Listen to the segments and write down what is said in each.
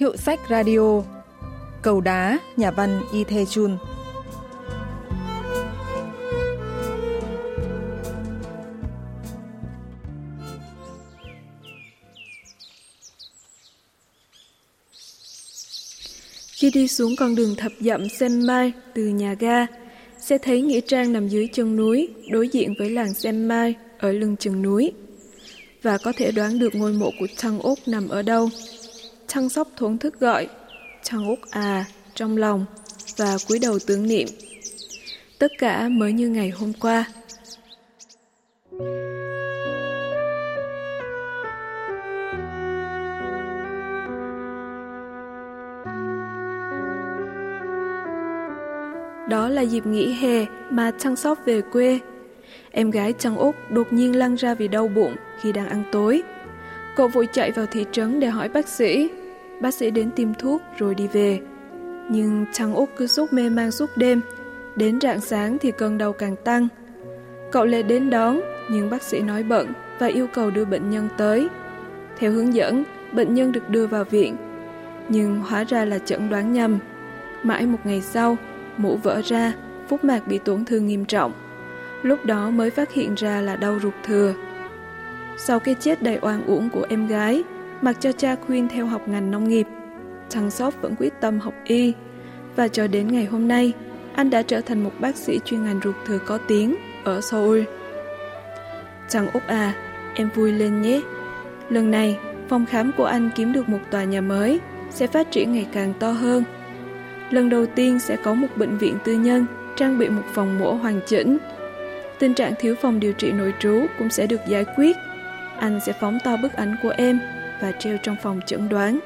Hiệu sách radio Cầu đá, nhà văn Y Thê Chun Khi đi xuống con đường thập dặm Xem Mai từ nhà ga, sẽ thấy Nghĩa Trang nằm dưới chân núi, đối diện với làng Xem Mai ở lưng chừng núi. Và có thể đoán được ngôi mộ của Thăng Úc nằm ở đâu. Thăng sóc thốn thức gọi, Thăng Úc à, trong lòng, và cúi đầu tướng niệm. Tất cả mới như ngày hôm qua. Đó là dịp nghỉ hè mà Trăng Sóc về quê. Em gái Trăng Úc đột nhiên lăn ra vì đau bụng khi đang ăn tối. Cậu vội chạy vào thị trấn để hỏi bác sĩ. Bác sĩ đến tìm thuốc rồi đi về. Nhưng Trang Úc cứ suốt mê mang suốt đêm. Đến rạng sáng thì cơn đau càng tăng. Cậu Lê đến đón, nhưng bác sĩ nói bận và yêu cầu đưa bệnh nhân tới. Theo hướng dẫn, bệnh nhân được đưa vào viện. Nhưng hóa ra là chẩn đoán nhầm. Mãi một ngày sau, mũ vỡ ra, phúc mạc bị tổn thương nghiêm trọng. Lúc đó mới phát hiện ra là đau ruột thừa. Sau cái chết đầy oan uổng của em gái, mặc cho cha khuyên theo học ngành nông nghiệp, thằng Sóc vẫn quyết tâm học y. Và cho đến ngày hôm nay, anh đã trở thành một bác sĩ chuyên ngành ruột thừa có tiếng ở Seoul. Chàng Úc à, em vui lên nhé. Lần này, phòng khám của anh kiếm được một tòa nhà mới, sẽ phát triển ngày càng to hơn lần đầu tiên sẽ có một bệnh viện tư nhân trang bị một phòng mổ hoàn chỉnh. Tình trạng thiếu phòng điều trị nội trú cũng sẽ được giải quyết. Anh sẽ phóng to bức ảnh của em và treo trong phòng chẩn đoán.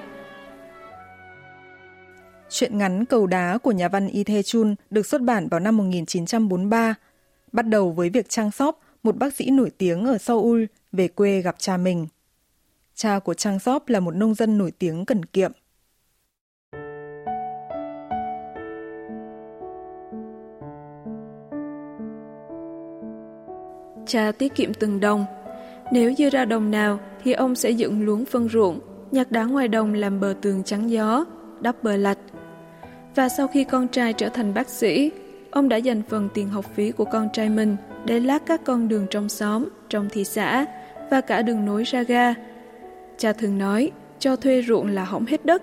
Chuyện ngắn Cầu đá của nhà văn Y Thê Chun được xuất bản vào năm 1943, bắt đầu với việc Trang Sóc, một bác sĩ nổi tiếng ở Seoul, về quê gặp cha mình. Cha của Trang Sóc là một nông dân nổi tiếng cần kiệm. Cha tiết kiệm từng đồng. Nếu dư ra đồng nào thì ông sẽ dựng luống phân ruộng, nhặt đá ngoài đồng làm bờ tường chắn gió, đắp bờ lạch. Và sau khi con trai trở thành bác sĩ, ông đã dành phần tiền học phí của con trai mình để lát các con đường trong xóm, trong thị xã và cả đường nối ra ga. Cha thường nói, cho thuê ruộng là hỏng hết đất.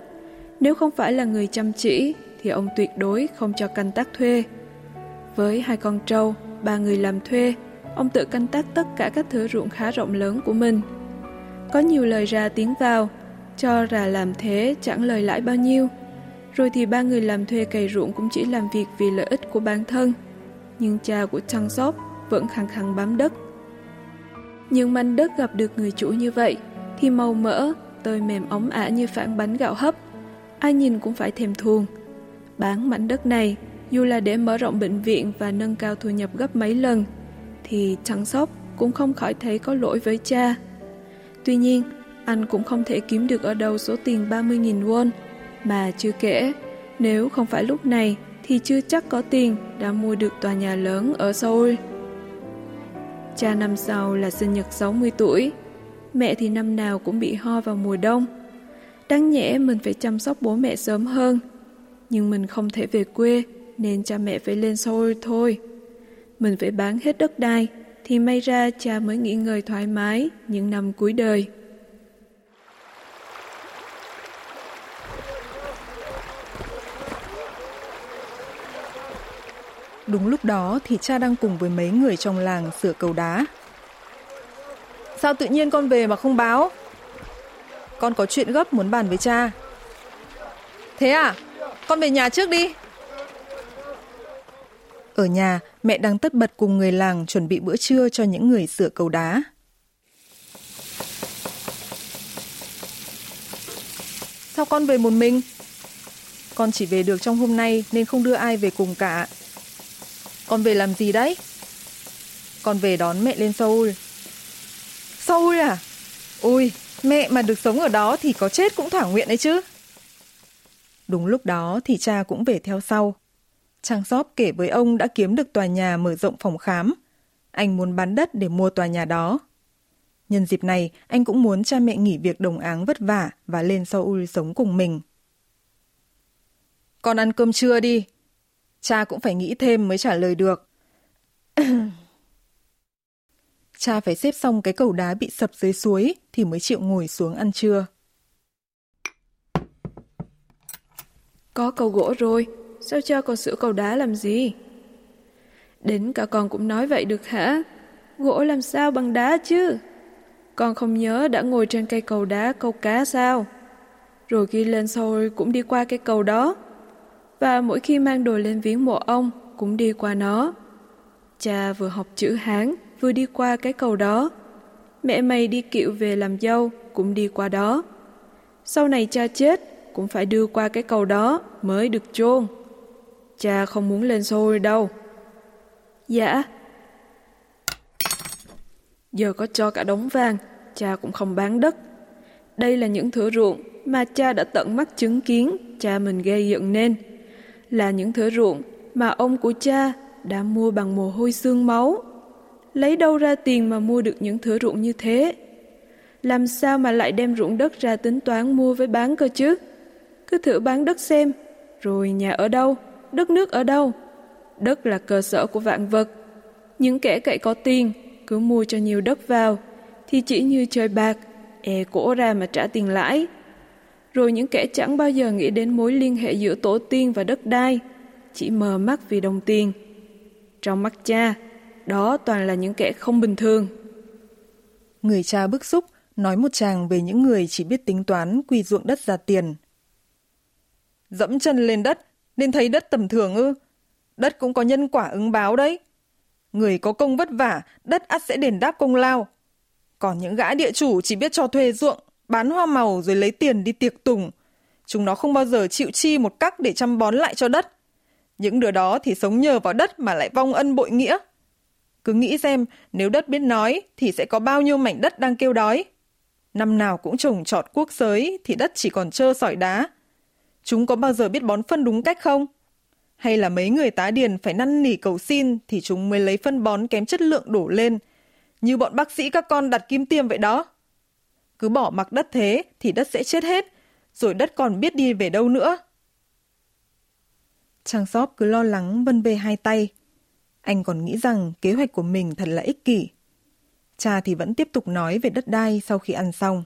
Nếu không phải là người chăm chỉ thì ông tuyệt đối không cho canh tác thuê. Với hai con trâu, ba người làm thuê, ông tự canh tác tất cả các thửa ruộng khá rộng lớn của mình. Có nhiều lời ra tiếng vào, cho là làm thế chẳng lời lãi bao nhiêu. Rồi thì ba người làm thuê cày ruộng cũng chỉ làm việc vì lợi ích của bản thân. Nhưng cha của Trăng sóp vẫn khăng khăng bám đất. Nhưng manh đất gặp được người chủ như vậy, thì màu mỡ, tơi mềm ống ả như phản bánh gạo hấp. Ai nhìn cũng phải thèm thuồng. Bán mảnh đất này, dù là để mở rộng bệnh viện và nâng cao thu nhập gấp mấy lần, thì trăng Sóc cũng không khỏi thấy có lỗi với cha. Tuy nhiên, anh cũng không thể kiếm được ở đâu số tiền 30.000 won, mà chưa kể, nếu không phải lúc này thì chưa chắc có tiền đã mua được tòa nhà lớn ở Seoul. Cha năm sau là sinh nhật 60 tuổi, mẹ thì năm nào cũng bị ho vào mùa đông. Đáng nhẽ mình phải chăm sóc bố mẹ sớm hơn, nhưng mình không thể về quê nên cha mẹ phải lên Seoul thôi mình phải bán hết đất đai, thì may ra cha mới nghỉ ngơi thoải mái những năm cuối đời. Đúng lúc đó thì cha đang cùng với mấy người trong làng sửa cầu đá. Sao tự nhiên con về mà không báo? Con có chuyện gấp muốn bàn với cha. Thế à? Con về nhà trước đi. Ở nhà, mẹ đang tất bật cùng người làng chuẩn bị bữa trưa cho những người sửa cầu đá. Sao con về một mình? Con chỉ về được trong hôm nay nên không đưa ai về cùng cả. Con về làm gì đấy? Con về đón mẹ lên Seoul. Seoul à? Ôi, mẹ mà được sống ở đó thì có chết cũng thỏa nguyện đấy chứ. Đúng lúc đó thì cha cũng về theo sau. Trang Sóp kể với ông đã kiếm được tòa nhà mở rộng phòng khám. Anh muốn bán đất để mua tòa nhà đó. Nhân dịp này, anh cũng muốn cha mẹ nghỉ việc đồng áng vất vả và lên Seoul sống cùng mình. con ăn cơm trưa đi. Cha cũng phải nghĩ thêm mới trả lời được. cha phải xếp xong cái cầu đá bị sập dưới suối thì mới chịu ngồi xuống ăn trưa. Có cầu gỗ rồi, sao cha còn sửa cầu đá làm gì? Đến cả con cũng nói vậy được hả? Gỗ làm sao bằng đá chứ? Con không nhớ đã ngồi trên cây cầu đá câu cá sao? Rồi khi lên sôi cũng đi qua cây cầu đó. Và mỗi khi mang đồ lên viếng mộ ông, cũng đi qua nó. Cha vừa học chữ Hán, vừa đi qua cái cầu đó. Mẹ mày đi kiệu về làm dâu, cũng đi qua đó. Sau này cha chết, cũng phải đưa qua cái cầu đó mới được chôn. Cha không muốn lên xôi đâu. Dạ. Giờ có cho cả đống vàng, cha cũng không bán đất. Đây là những thửa ruộng mà cha đã tận mắt chứng kiến cha mình gây dựng nên. Là những thửa ruộng mà ông của cha đã mua bằng mồ hôi xương máu. Lấy đâu ra tiền mà mua được những thửa ruộng như thế? Làm sao mà lại đem ruộng đất ra tính toán mua với bán cơ chứ? Cứ thử bán đất xem, rồi nhà ở đâu, đất nước ở đâu? Đất là cơ sở của vạn vật. Những kẻ cậy có tiền cứ mua cho nhiều đất vào thì chỉ như chơi bạc, e cổ ra mà trả tiền lãi. Rồi những kẻ chẳng bao giờ nghĩ đến mối liên hệ giữa tổ tiên và đất đai, chỉ mờ mắt vì đồng tiền. Trong mắt cha, đó toàn là những kẻ không bình thường. Người cha bức xúc nói một chàng về những người chỉ biết tính toán quy ruộng đất ra tiền. Dẫm chân lên đất nên thấy đất tầm thường ư? Đất cũng có nhân quả ứng báo đấy. Người có công vất vả, đất ắt sẽ đền đáp công lao. Còn những gã địa chủ chỉ biết cho thuê ruộng, bán hoa màu rồi lấy tiền đi tiệc tùng. Chúng nó không bao giờ chịu chi một cách để chăm bón lại cho đất. Những đứa đó thì sống nhờ vào đất mà lại vong ân bội nghĩa. Cứ nghĩ xem, nếu đất biết nói thì sẽ có bao nhiêu mảnh đất đang kêu đói. Năm nào cũng trồng trọt quốc giới thì đất chỉ còn trơ sỏi đá. Chúng có bao giờ biết bón phân đúng cách không? Hay là mấy người tá điền phải năn nỉ cầu xin thì chúng mới lấy phân bón kém chất lượng đổ lên, như bọn bác sĩ các con đặt kim tiêm vậy đó. Cứ bỏ mặc đất thế thì đất sẽ chết hết, rồi đất còn biết đi về đâu nữa. Trang sóp cứ lo lắng vân bê hai tay. Anh còn nghĩ rằng kế hoạch của mình thật là ích kỷ. Cha thì vẫn tiếp tục nói về đất đai sau khi ăn xong.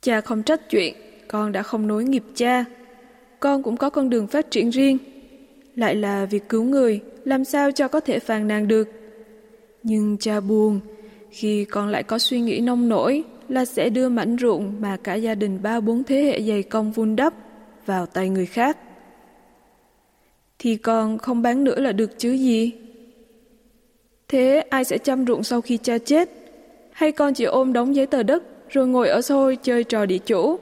Cha không trách chuyện, con đã không nối nghiệp cha. Con cũng có con đường phát triển riêng. Lại là việc cứu người, làm sao cho có thể phàn nàn được. Nhưng cha buồn, khi con lại có suy nghĩ nông nổi là sẽ đưa mảnh ruộng mà cả gia đình ba bốn thế hệ dày công vun đắp vào tay người khác. Thì con không bán nữa là được chứ gì? Thế ai sẽ chăm ruộng sau khi cha chết? Hay con chỉ ôm đóng giấy tờ đất rồi ngồi ở xôi chơi trò địa chủ?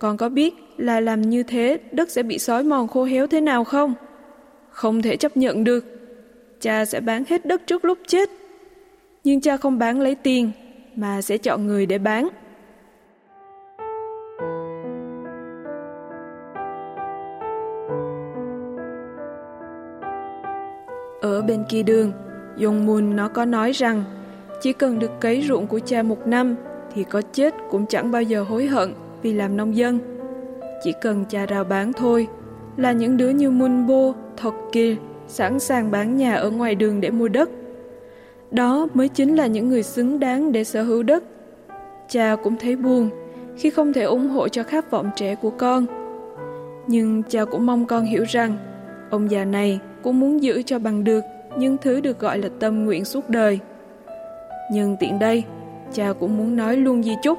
Con có biết là làm như thế đất sẽ bị sói mòn khô héo thế nào không? Không thể chấp nhận được. Cha sẽ bán hết đất trước lúc chết. Nhưng cha không bán lấy tiền, mà sẽ chọn người để bán. Ở bên kia đường, Dung Moon nó có nói rằng chỉ cần được cấy ruộng của cha một năm thì có chết cũng chẳng bao giờ hối hận vì làm nông dân. Chỉ cần cha rao bán thôi là những đứa như Munbo, Thokil sẵn sàng bán nhà ở ngoài đường để mua đất. Đó mới chính là những người xứng đáng để sở hữu đất. Cha cũng thấy buồn khi không thể ủng hộ cho khát vọng trẻ của con. Nhưng cha cũng mong con hiểu rằng ông già này cũng muốn giữ cho bằng được những thứ được gọi là tâm nguyện suốt đời. Nhưng tiện đây, cha cũng muốn nói luôn di chúc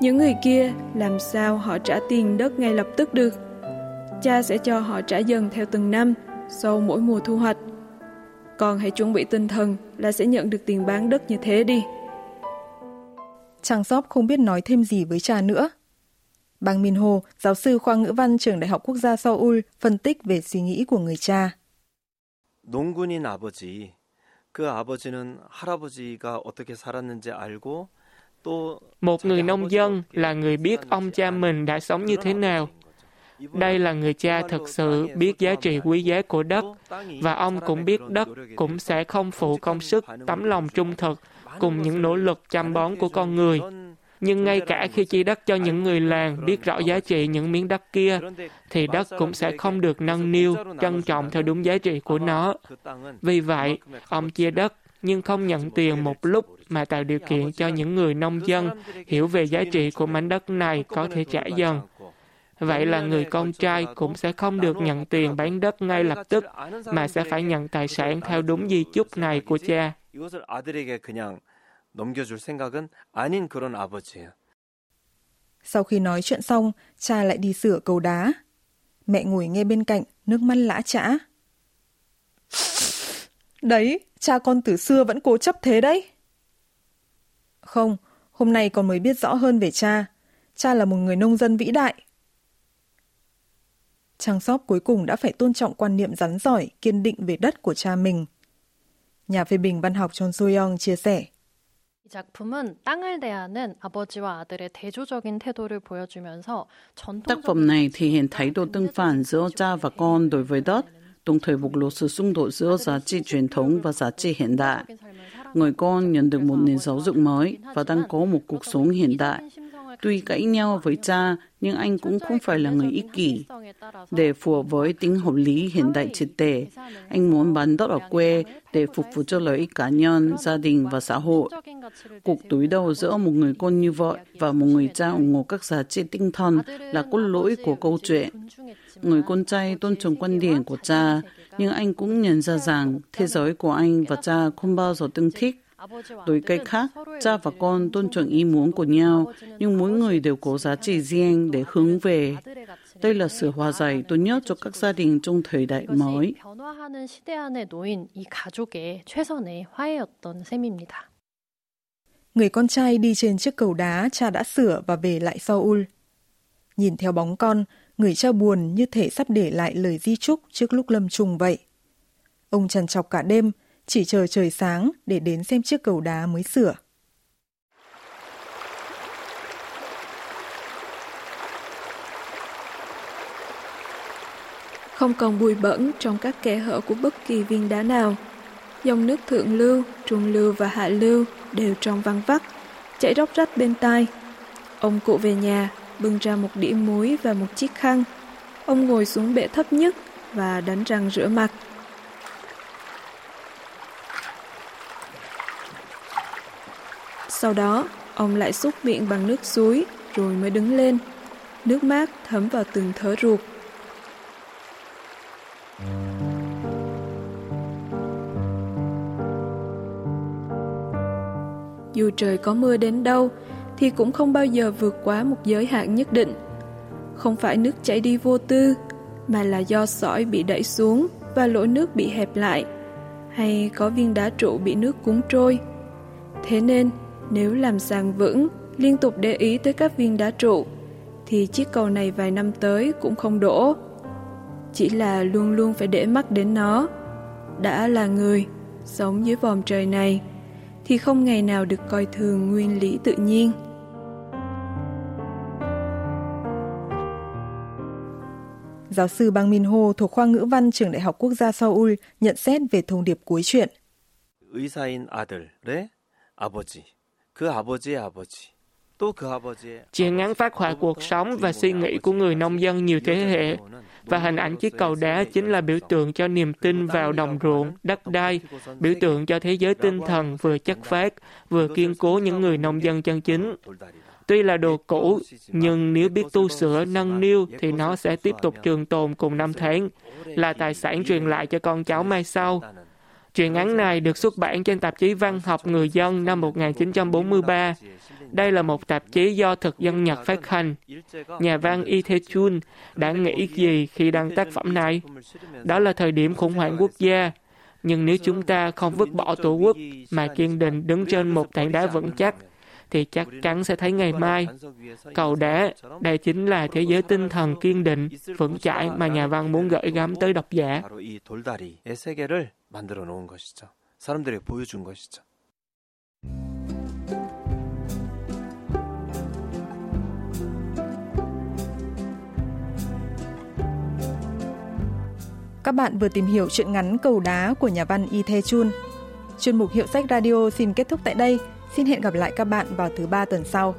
Những người kia làm sao họ trả tiền đất ngay lập tức được. Cha sẽ cho họ trả dần theo từng năm, sau mỗi mùa thu hoạch. Con hãy chuẩn bị tinh thần là sẽ nhận được tiền bán đất như thế đi. Trang Sóc không biết nói thêm gì với cha nữa. Bang Min Ho, giáo sư khoa ngữ văn trường Đại học Quốc gia Seoul, phân tích về suy nghĩ của người cha. 농군인 아버지, 그 아버지는 할아버지가 어떻게 살았는지 알고 một người nông dân là người biết ông cha mình đã sống như thế nào. Đây là người cha thực sự biết giá trị quý giá của đất và ông cũng biết đất cũng sẽ không phụ công sức, tấm lòng trung thực cùng những nỗ lực chăm bón của con người. Nhưng ngay cả khi chia đất cho những người làng biết rõ giá trị những miếng đất kia, thì đất cũng sẽ không được nâng niu, trân trọng theo đúng giá trị của nó. Vì vậy, ông chia đất nhưng không nhận tiền một lúc mà tạo điều kiện cho những người nông dân hiểu về giá trị của mảnh đất này có thể trả dần. Vậy là người con trai cũng sẽ không được nhận tiền bán đất ngay lập tức, mà sẽ phải nhận tài sản theo đúng di chúc này của cha. Sau khi nói chuyện xong, cha lại đi sửa cầu đá. Mẹ ngồi nghe bên cạnh, nước mắt lã chã. Đấy, cha con từ xưa vẫn cố chấp thế đấy. Không, hôm nay con mới biết rõ hơn về cha. Cha là một người nông dân vĩ đại. Trang Sóc cuối cùng đã phải tôn trọng quan niệm rắn giỏi, kiên định về đất của cha mình. Nhà phê bình văn học Chon Soyoung chia sẻ. 이 작품은 땅을 대하는 아버지와 아들의 대조적인 태도를 보여주면서 Tác phẩm này thể hiện thái độ tương phản giữa cha và con đối với đất, đồng thời bộc lộ sự xung đột giữa giá trị truyền thống và giá trị hiện đại. Người con nhận được một nền giáo dục mới và đang có một cuộc sống hiện đại. Tuy cãi nhau với cha, nhưng anh cũng không phải là người ích kỷ. Để phù hợp với tính hợp lý hiện đại triệt để, anh muốn bán đất ở quê để phục vụ cho lợi ích cá nhân, gia đình và xã hội. Cuộc đối đầu giữa một người con như vậy và một người cha ủng hộ các giá trị tinh thần là cốt lõi của câu chuyện. Người con trai tôn trọng quan điểm của cha, nhưng anh cũng nhận ra rằng thế giới của anh và cha không bao giờ tương thích. Đối cách khác, cha và con tôn trọng ý muốn của nhau, nhưng mỗi người đều có giá trị riêng để hướng về. Đây là sự hòa giải tốt nhất cho các gia đình trong thời đại mới. Người con trai đi trên chiếc cầu đá cha đã sửa và về lại Seoul. Nhìn theo bóng con, người cha buồn như thể sắp để lại lời di chúc trước lúc lâm trùng vậy. Ông trằn trọc cả đêm, chỉ chờ trời sáng để đến xem chiếc cầu đá mới sửa. Không còn bụi bẩn trong các kẽ hở của bất kỳ viên đá nào. Dòng nước thượng lưu, trung lưu và hạ lưu đều trong văng vắt, chảy róc rách bên tai. Ông cụ về nhà, bưng ra một đĩa muối và một chiếc khăn. Ông ngồi xuống bệ thấp nhất và đánh răng rửa mặt. Sau đó, ông lại xúc miệng bằng nước suối rồi mới đứng lên. Nước mát thấm vào từng thớ ruột. Dù trời có mưa đến đâu thì cũng không bao giờ vượt quá một giới hạn nhất định. Không phải nước chảy đi vô tư, mà là do sỏi bị đẩy xuống và lỗ nước bị hẹp lại, hay có viên đá trụ bị nước cuốn trôi. Thế nên, nếu làm sàng vững, liên tục để ý tới các viên đá trụ, thì chiếc cầu này vài năm tới cũng không đổ. Chỉ là luôn luôn phải để mắt đến nó. Đã là người, sống dưới vòm trời này, thì không ngày nào được coi thường nguyên lý tự nhiên. Giáo sư Bang Min Ho thuộc khoa ngữ văn trường Đại học Quốc gia Seoul nhận xét về thông điệp cuối chuyện. 의사인 아들의 아버지, 그 아버지의 아버지. Chuyện ngắn phát họa cuộc sống và suy nghĩ của người nông dân nhiều thế hệ, và hình ảnh chiếc cầu đá chính là biểu tượng cho niềm tin vào đồng ruộng, đất đai, biểu tượng cho thế giới tinh thần vừa chất phát, vừa kiên cố những người nông dân chân chính. Tuy là đồ cũ, nhưng nếu biết tu sửa, nâng niu thì nó sẽ tiếp tục trường tồn cùng năm tháng, là tài sản truyền lại cho con cháu mai sau. Truyện ngắn này được xuất bản trên tạp chí Văn học Người dân năm 1943. Đây là một tạp chí do thực dân Nhật phát hành. Nhà văn Y Tae-chun đã nghĩ gì khi đăng tác phẩm này? Đó là thời điểm khủng hoảng quốc gia. Nhưng nếu chúng ta không vứt bỏ tổ quốc mà kiên định đứng trên một tảng đá vững chắc, thì chắc chắn sẽ thấy ngày mai. Cầu đá, đây chính là thế giới tinh thần kiên định, vững chãi mà nhà văn muốn gửi gắm tới độc giả. 만들어 놓은 것이죠. 사람들에게 보여준 것이죠. Các bạn vừa tìm hiểu chuyện ngắn Cầu đá của nhà văn Y Thê Chun. Chuyên mục Hiệu sách Radio xin kết thúc tại đây. Xin hẹn gặp lại các bạn vào thứ ba tuần sau.